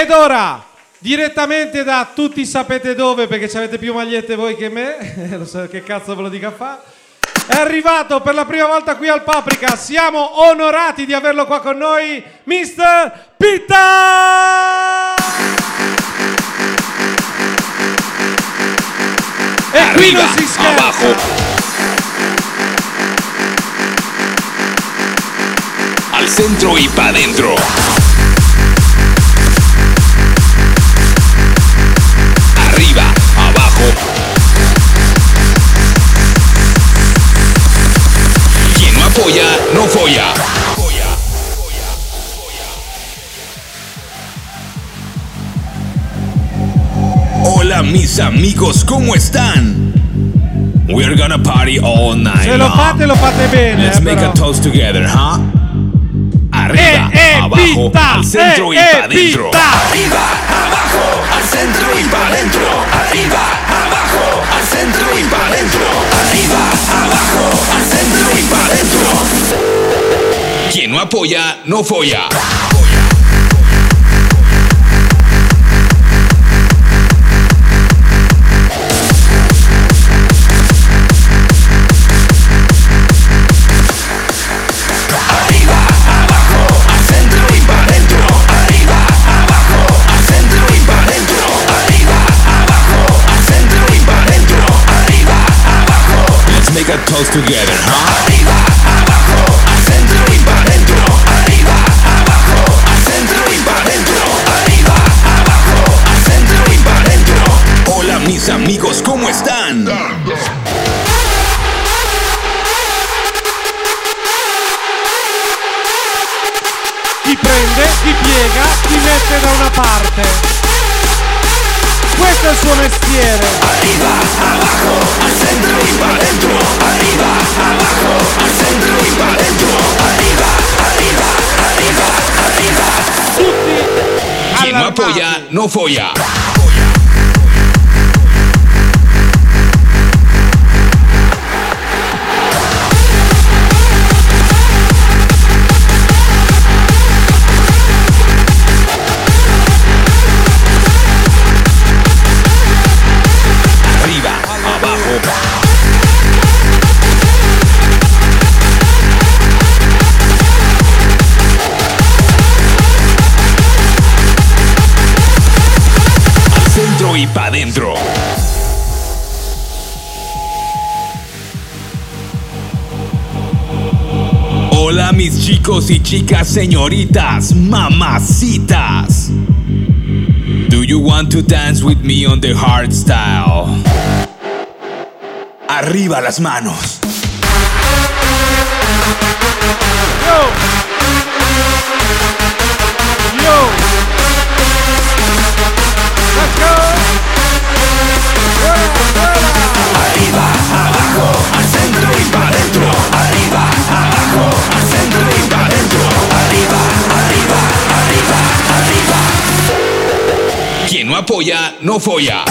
Ed ora, direttamente da tutti sapete dove, perché avete più magliette voi che me, lo so che cazzo ve lo dica fa. È arrivato per la prima volta qui al Paprika, siamo onorati di averlo qua con noi, Mr. Pitta! E qui non si scherza! Al centro y pa' dentro. Quien no folla. Hola mis amigos, ¿cómo están? We're gonna party all night Se lo fate, lo fate bene. Let's eh, make però. a toast together, huh? Arriba, Eh, eh, abajo, pita, al centro eh, y eh, pa' dentro. pita. Arriba, abajo, al centro y pa' dentro. Arriba, abajo, al centro y pa' dentro. Arriba, Quien no apoya, no folla. Arriba, abajo, prende, ti piega, ti mette da una parte. Questo è il suo mestiere. Arriba, abajo, al centro y pa' dentro. Arriba, abajo, al centro y pa' dentro. Arriba, arriba, arriba, arriba. Tutti no allarmati. apoya, no folla. Chicos y chicas, señoritas, mamacitas. Do you want to dance with me on the hard style? Arriba las manos. No apoya, no folla.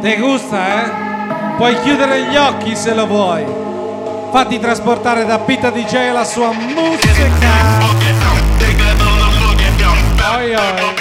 Questa, eh? Puoi chiudere gli occhi se lo vuoi. Fatti trasportare da Pita DJ la sua musica. Oi, oi.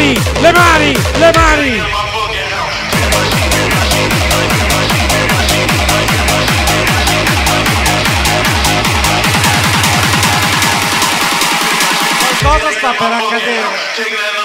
Mani, le mani, le mani. Qualcosa sta per accadere.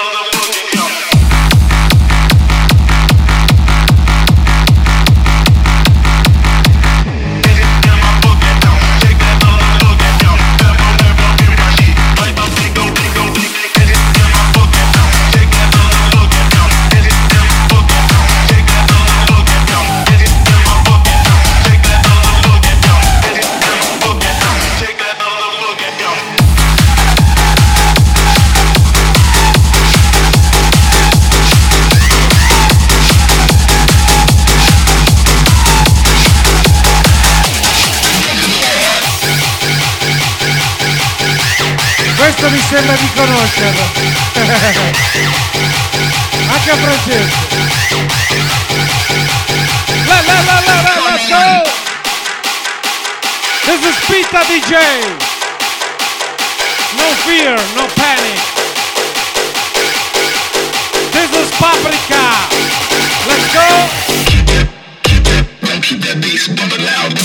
Questo mi sembra di conoscerlo. Anche a Francesco. La la la la la, let's go! This is Pita DJ. No fear, no panic. This is Paprika. Let's go! Keep that bass bumping loud.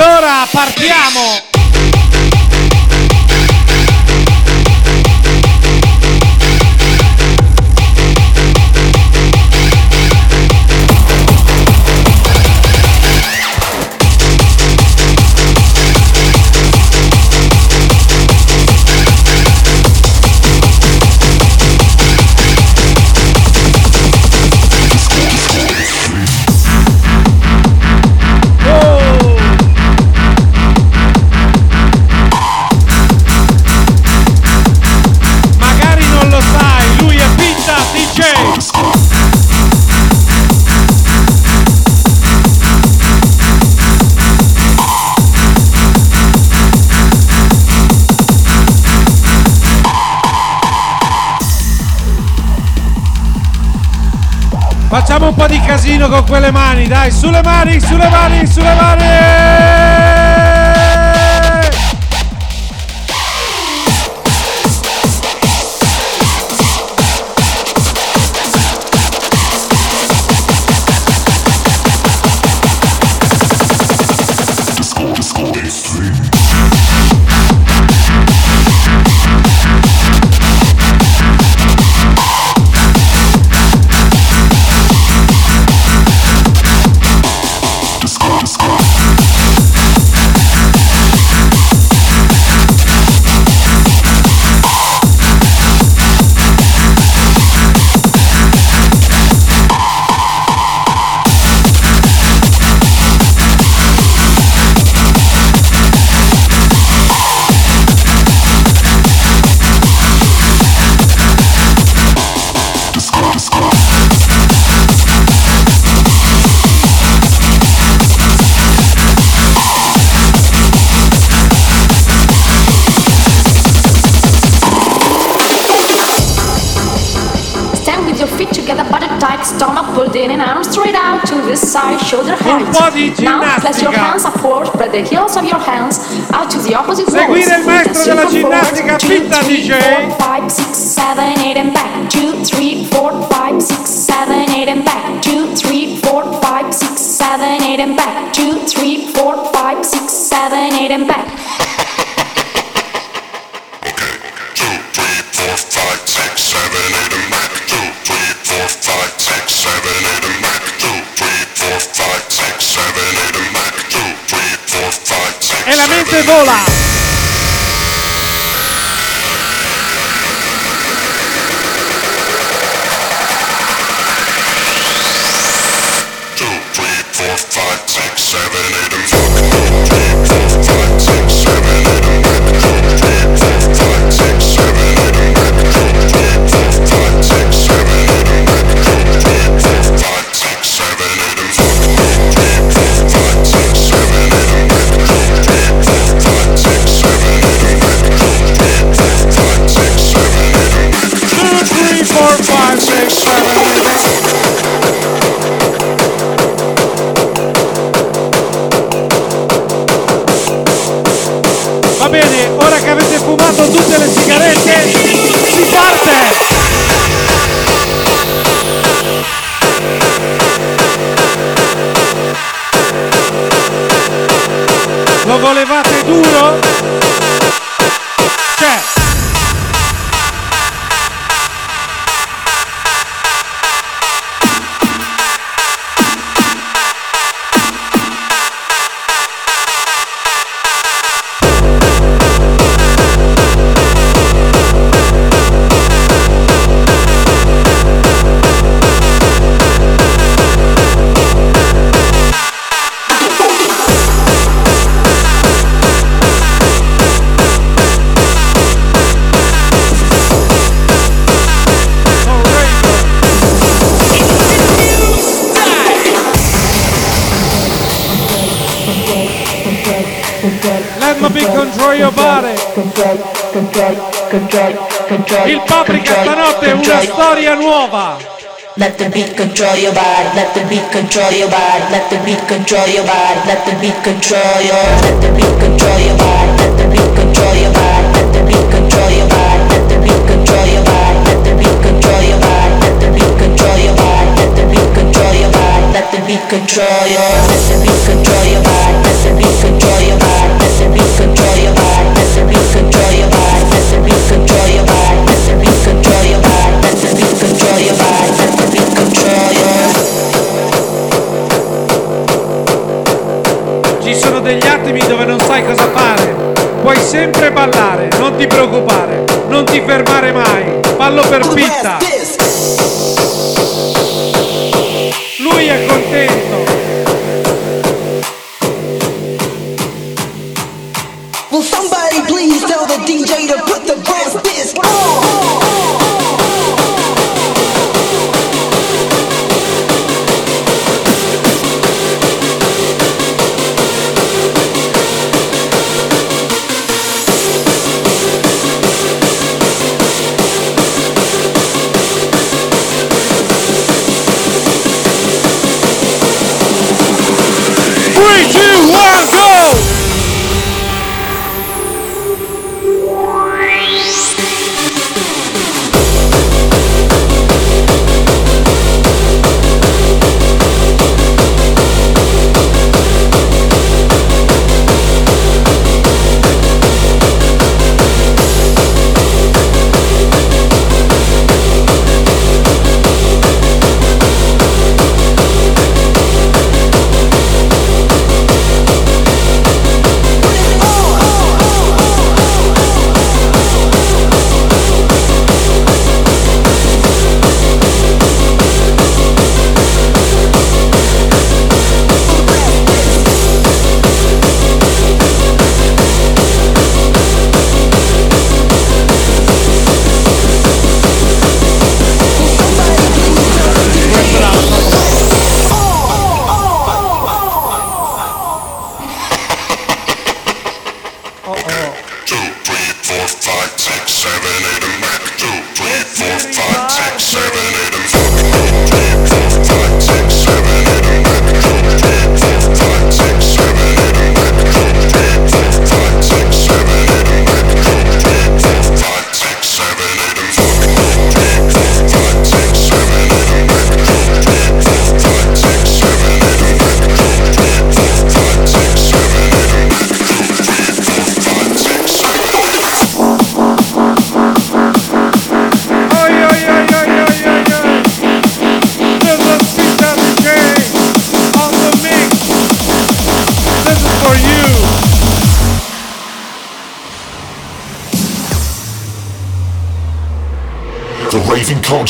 Allora partiamo! Casino con quelle mani, dai, sulle mani, sulle mani, sulle mani! DJ. Let the beat control your body, let the beat control your body, let the beat control your body, let the beat control your, let the beat control your body, let the beat control your body, let the beat control your body, let the beat control your body, let the beat control your body, let the beat control your body, let the beat control your body, let the beat control your, let the beat control your body, let the beat control your body, let the beat control your body, let the beat control your body, let the beat control your body, let the beat control your body, let the beat control your body, sono degli attimi dove non sai cosa fare. Puoi sempre ballare, non ti preoccupare, non ti fermare mai. Ballo per fitta. Lui è contento.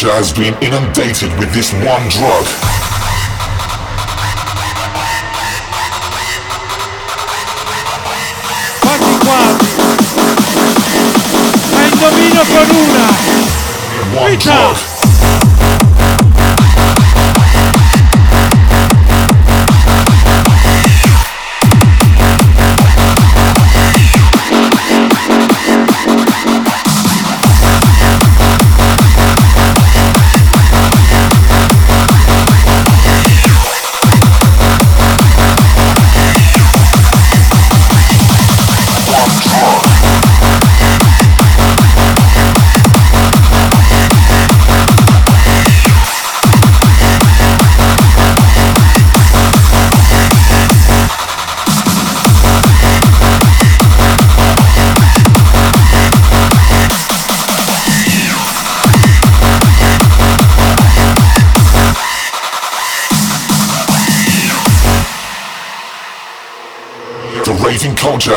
culture has been inundated with this one drug. Una. One drug.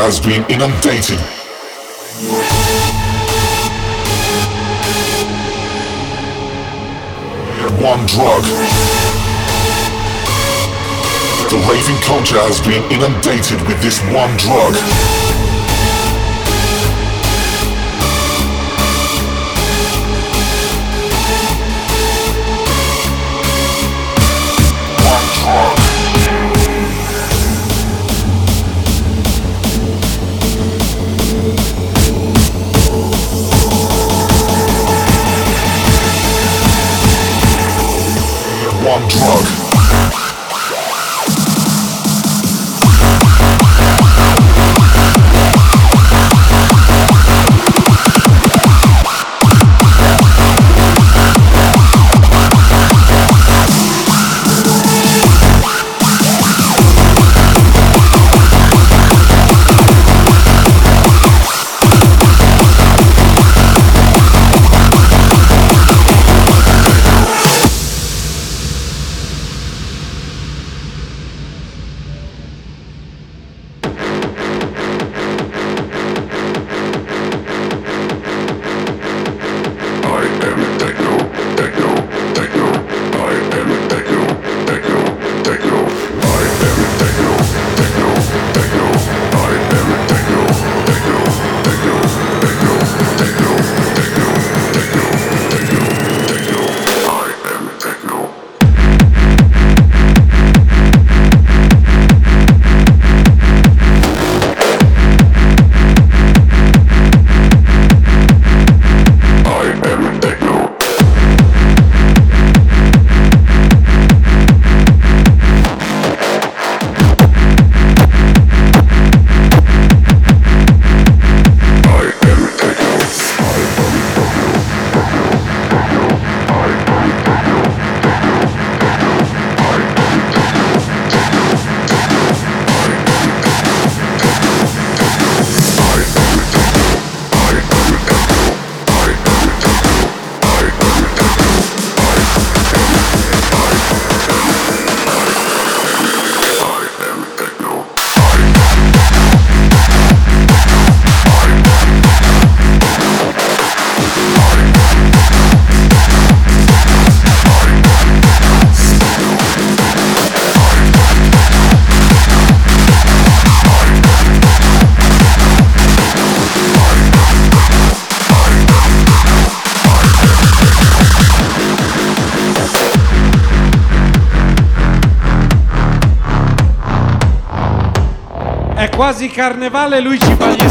has been inundated. One drug. The raving culture has been inundated with this one drug. carnevale lui ci paglia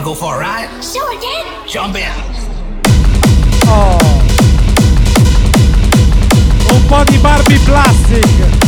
wanna go for a ride? Sure, Dad. Jump in. Oh. Un po' di Barbie Plastic.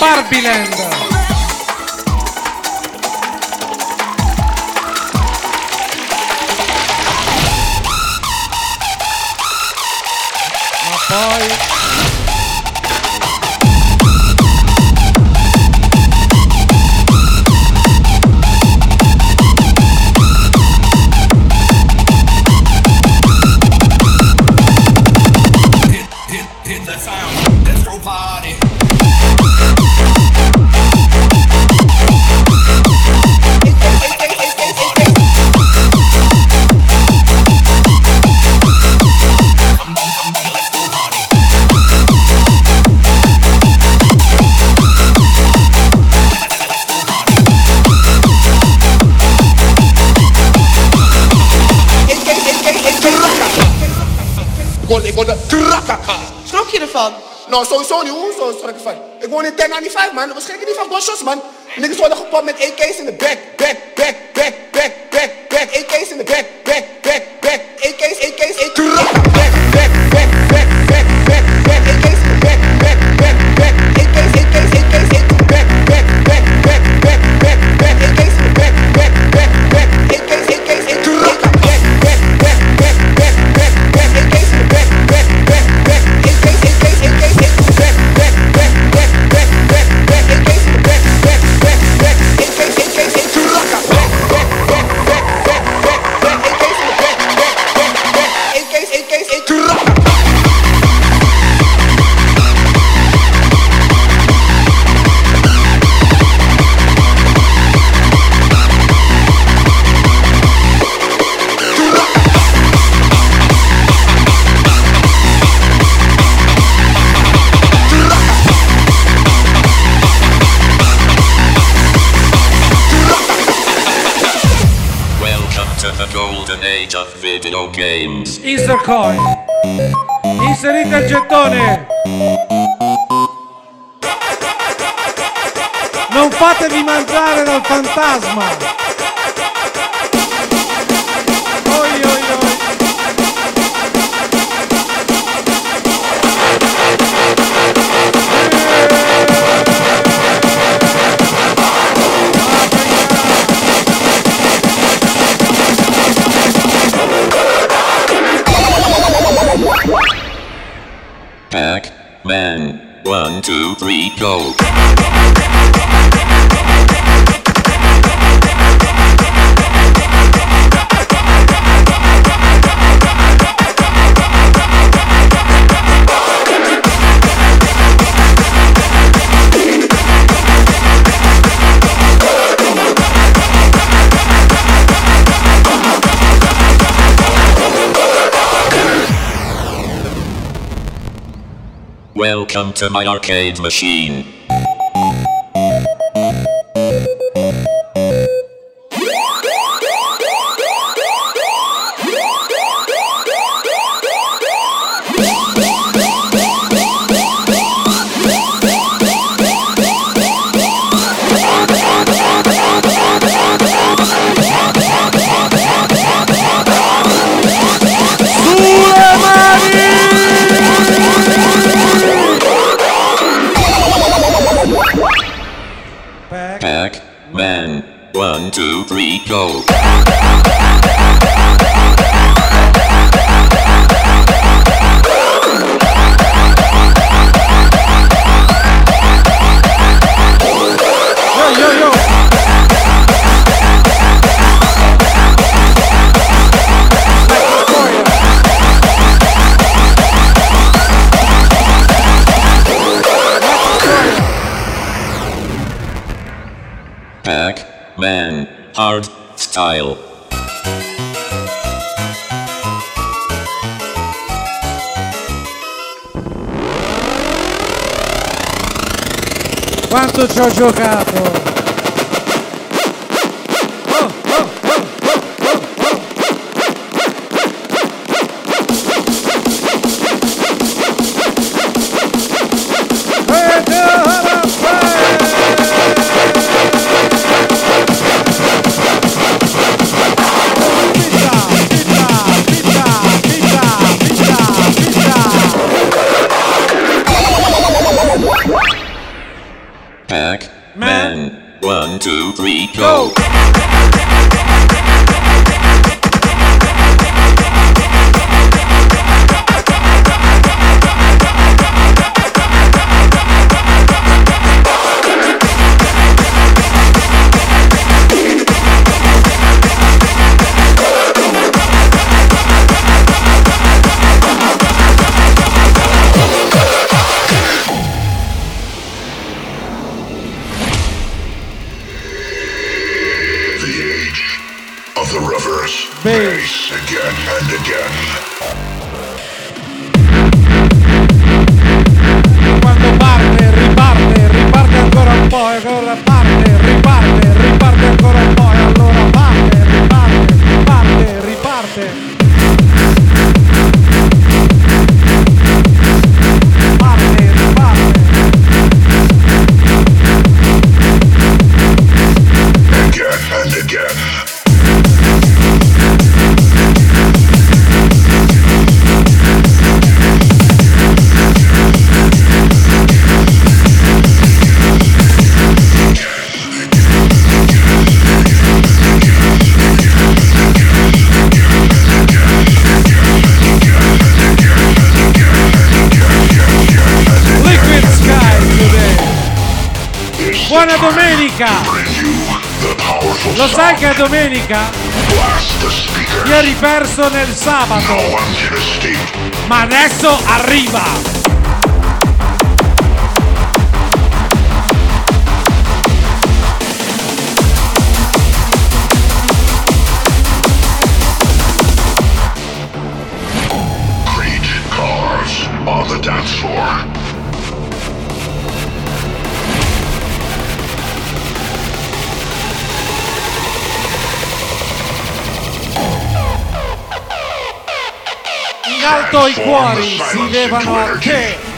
Barbieland. Ma. Nou, sowieso niet. Hoe zo'n ik van? Ik woon in 1095, man. We schrikken niet van bosjes man. Niks worden gepopt met AK's in de back. Back Pac-Man. One, two, three, go. Welcome to my arcade machine. Ótima jogada! Pack Man. One, two, three, go. go. domenica! Lo sai che è domenica? Ieri perso nel sabato! Ma adesso arriva! Alto i cuori si levano a te.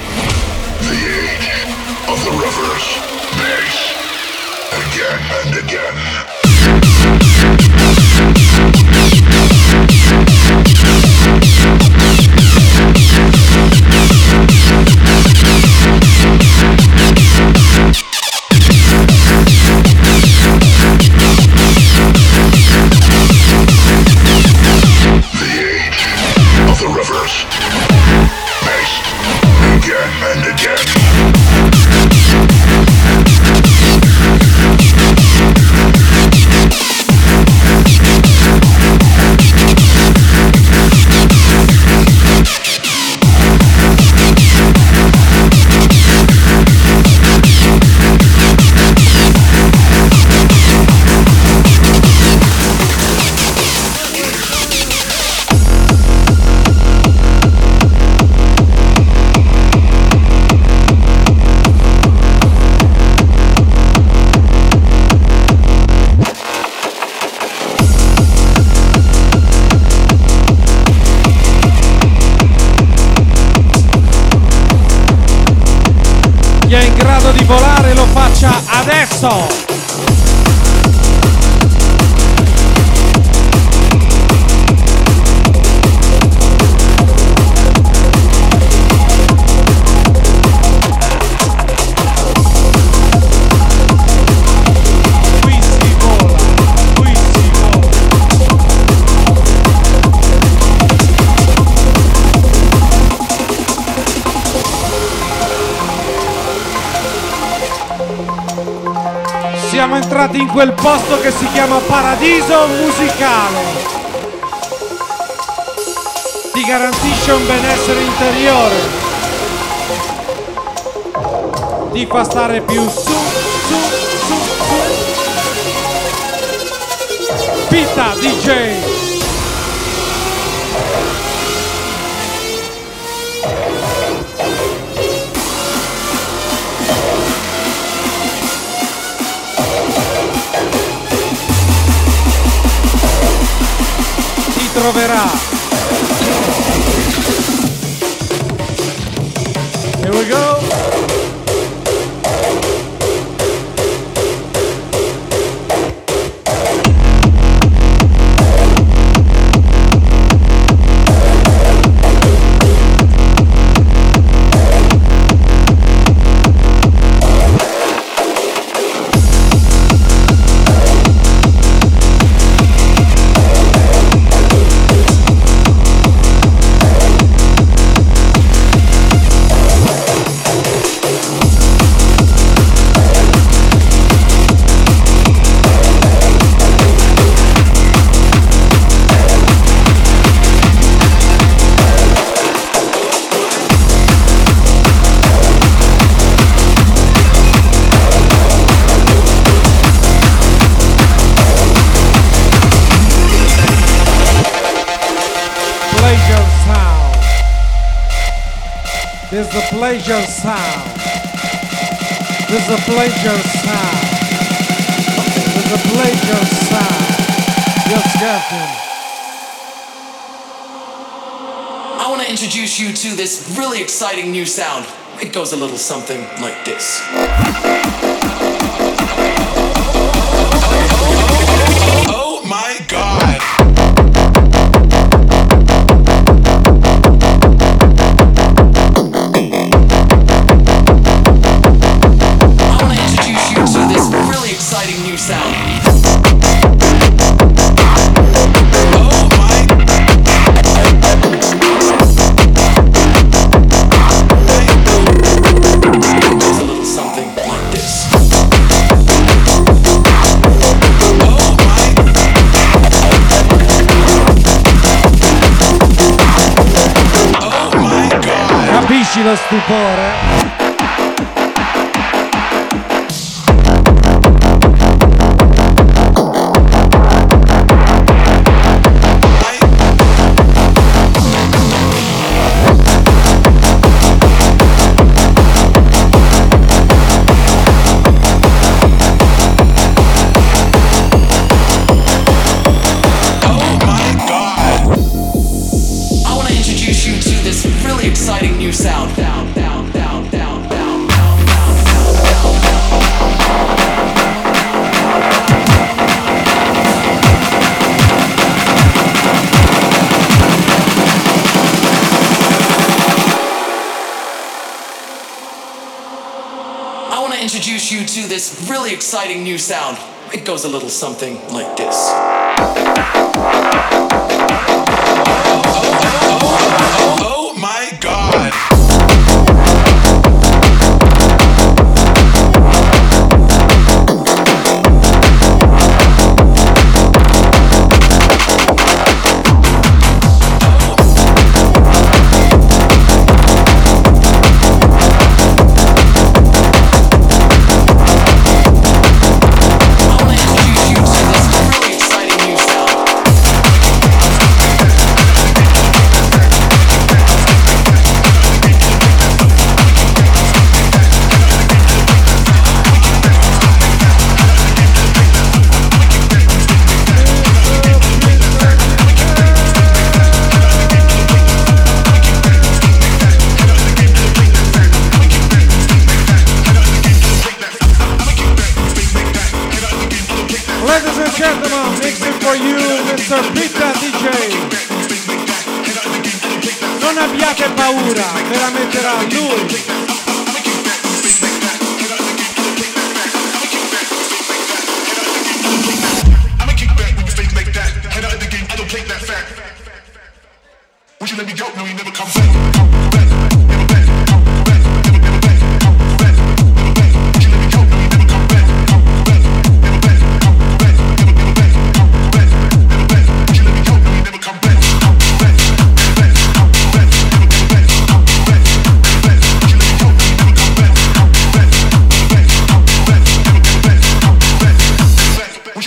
Entrati in quel posto che si chiama Paradiso Musicale. Ti garantisce un benessere interiore. Ti fa stare più su, su, su, su. Pita DJ. Troverà. There's the pleasure sound. There's a pleasure sound. There's a pleasure sound. Yes, Captain. I want to introduce you to this really exciting new sound. It goes a little something like this. Stupore? introduce you to this really exciting new sound. It goes a little something like this.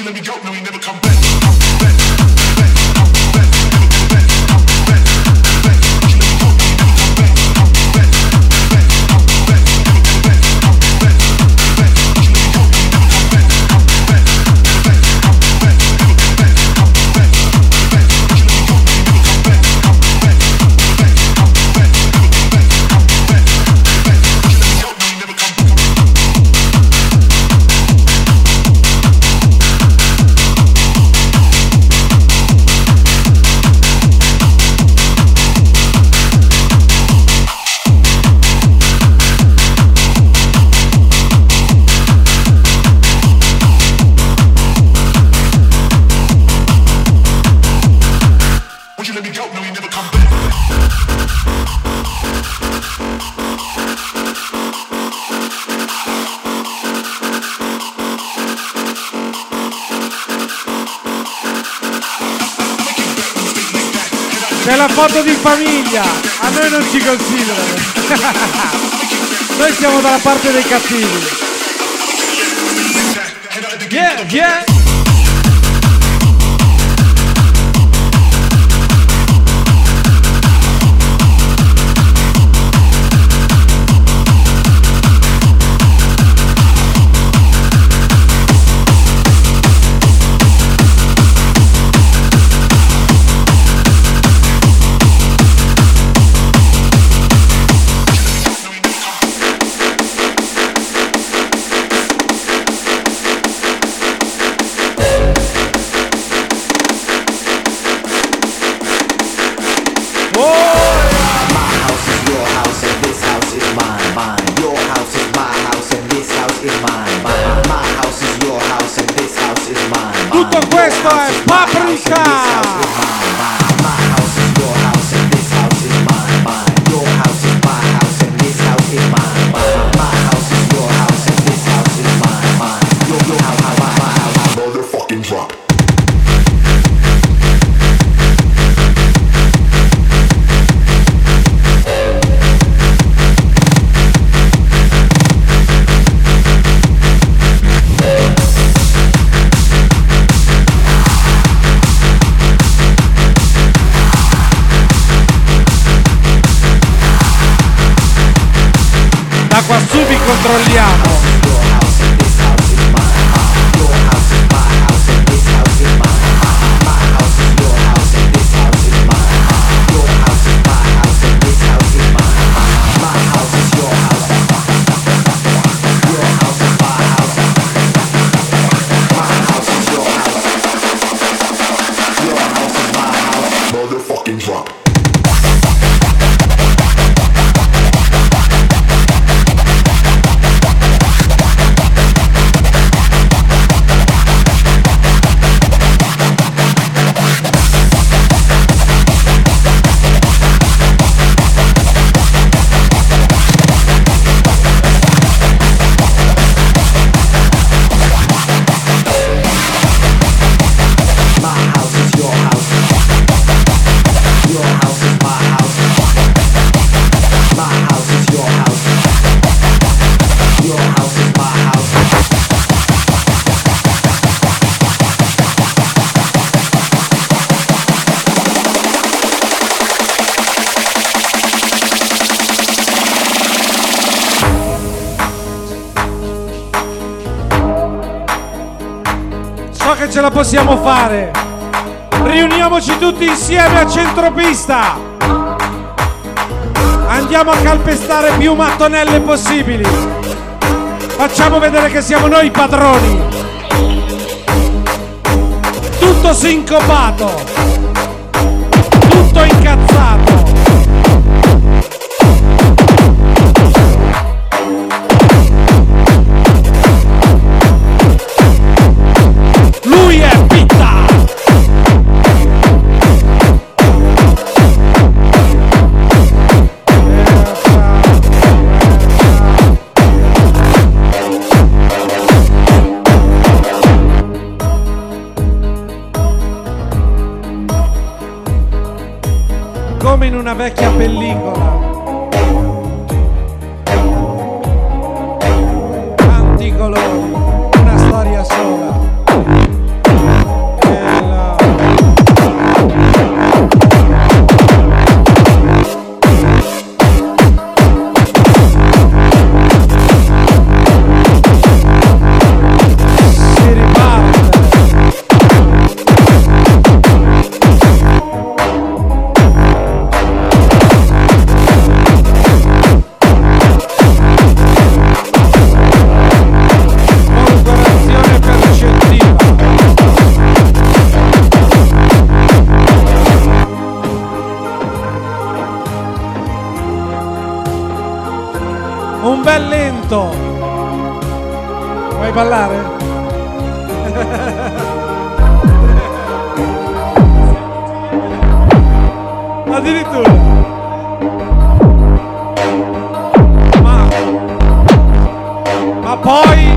Let me go, no, he never come back. foto di famiglia. A noi non ci considerano. noi siamo dalla parte dei cattivi. Yeah, yeah. Здравствуй, паприка! ce la possiamo fare. Riuniamoci tutti insieme a centropista. Andiamo a calpestare più mattonelle possibili. Facciamo vedere che siamo noi i padroni. Tutto sincopato. Tutto incazzato. vecchia é pellicola un bel lento. Vuoi ballare? addirittura ma ma poi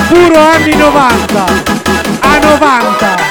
puro anni 90 a 90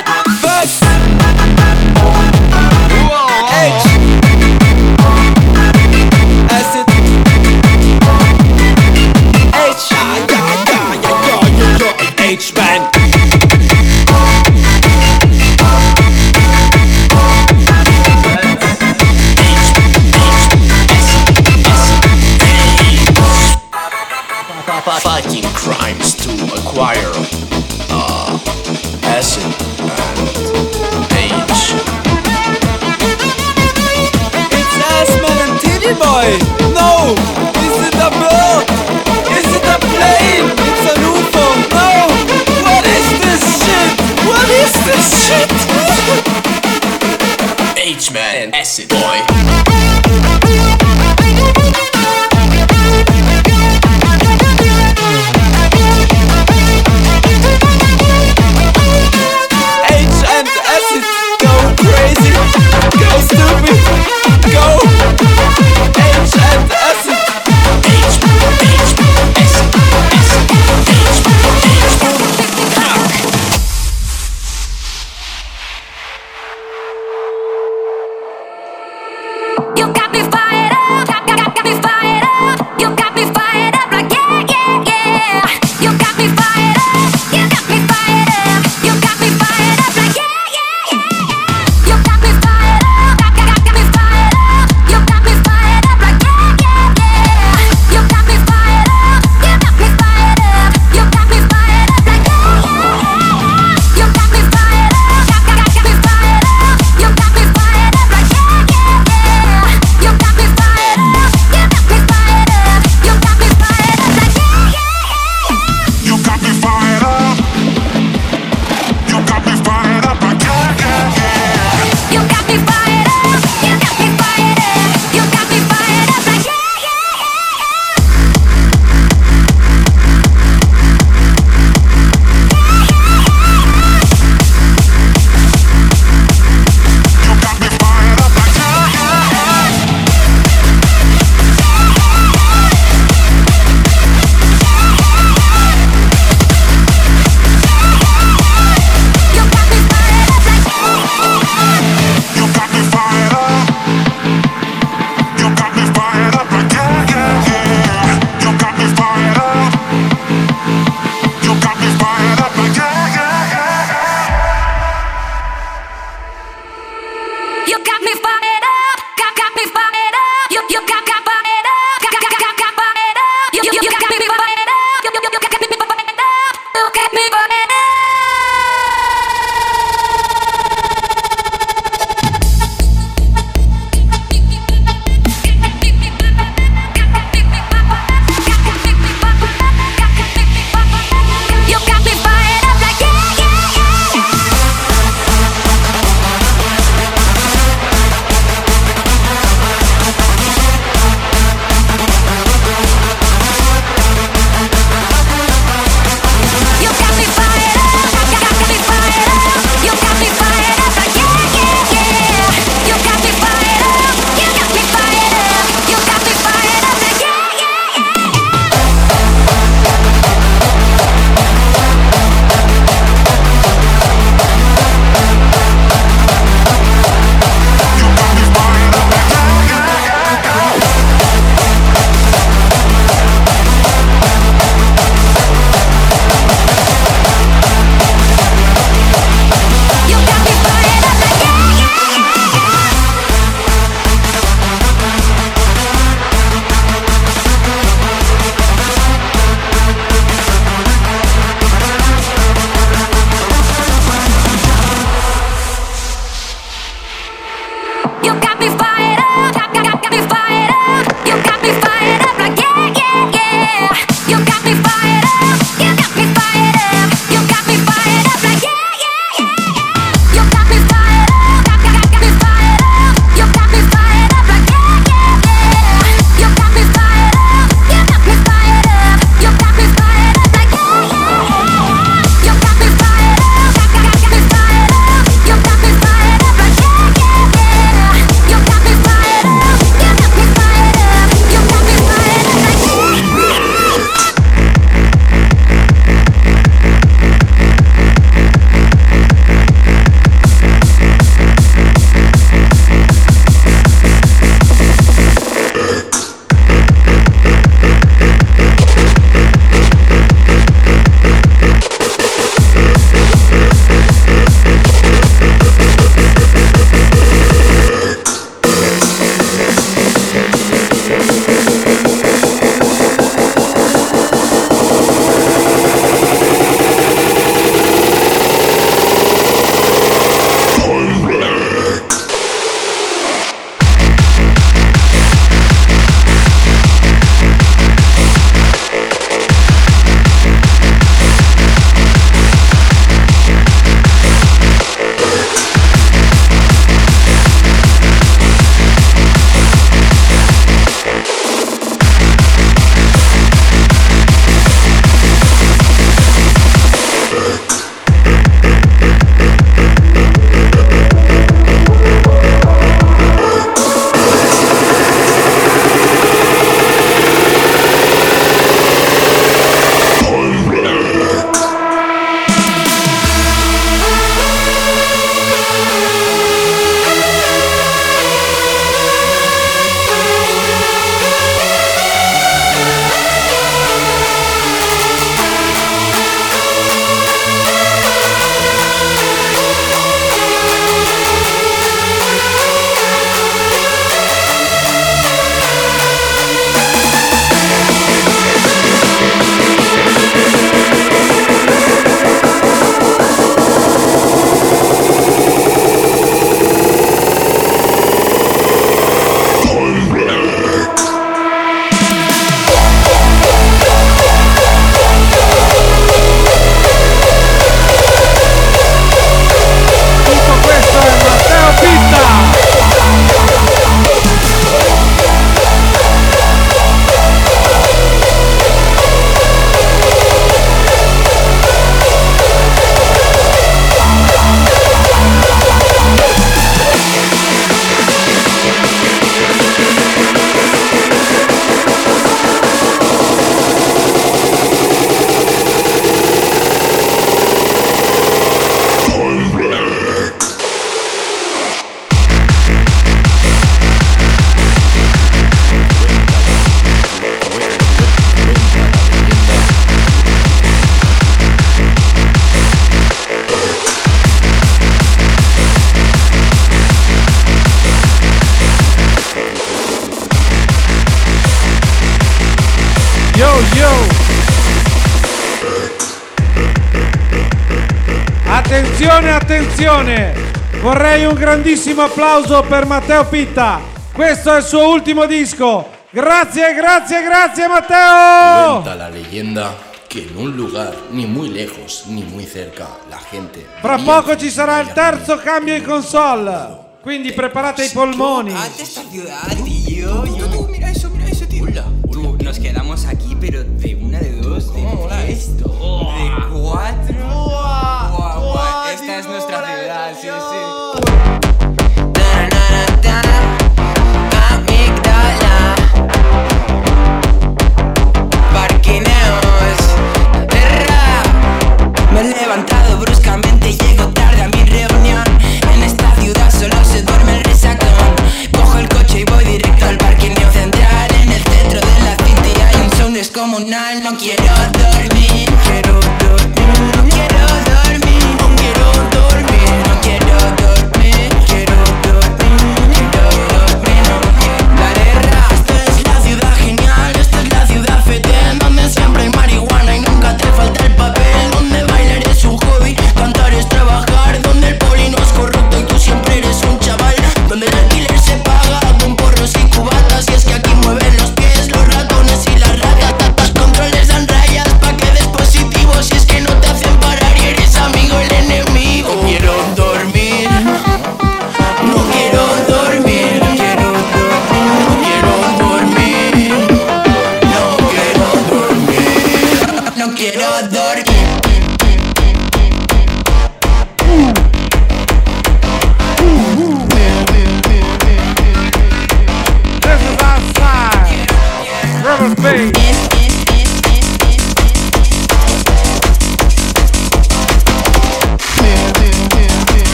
grandissimo applauso per Matteo Pitta. Questo è il suo ultimo disco. Grazie, grazie, grazie Matteo! Cuenta la leyenda que en un lugar ni muy lejos ni muy cerca la gente. Fra poco ci sarà il terzo cambio in console. Quindi preparate i polmoni. esta ciudad,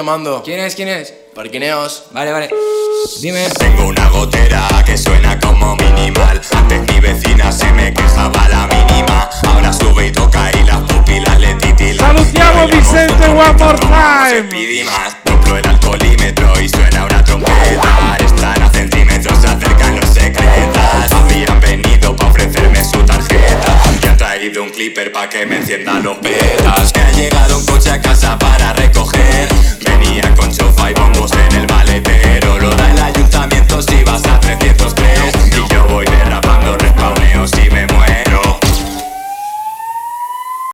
llamando. ¿Quién es? ¿Quién es? Parquineos. Vale, vale. Dime. Tengo una gotera que suena como minimal. Antes mi vecina se me quejaba la mínima. Ahora sube y toca y las pupilas le titilan. Salutiamo Vicente one more Se time. Soplo el alcoholímetro y suena una trompeta. Están a centímetros, se acercan los secretas. Habían venido pa' ofrecerme su tarjeta. Y han traído un clipper pa' que me encienda los petas. Me ha llegado un con sofá y bombos en el maletero. Lo da el ayuntamiento si vas a 303 Y yo voy de rapa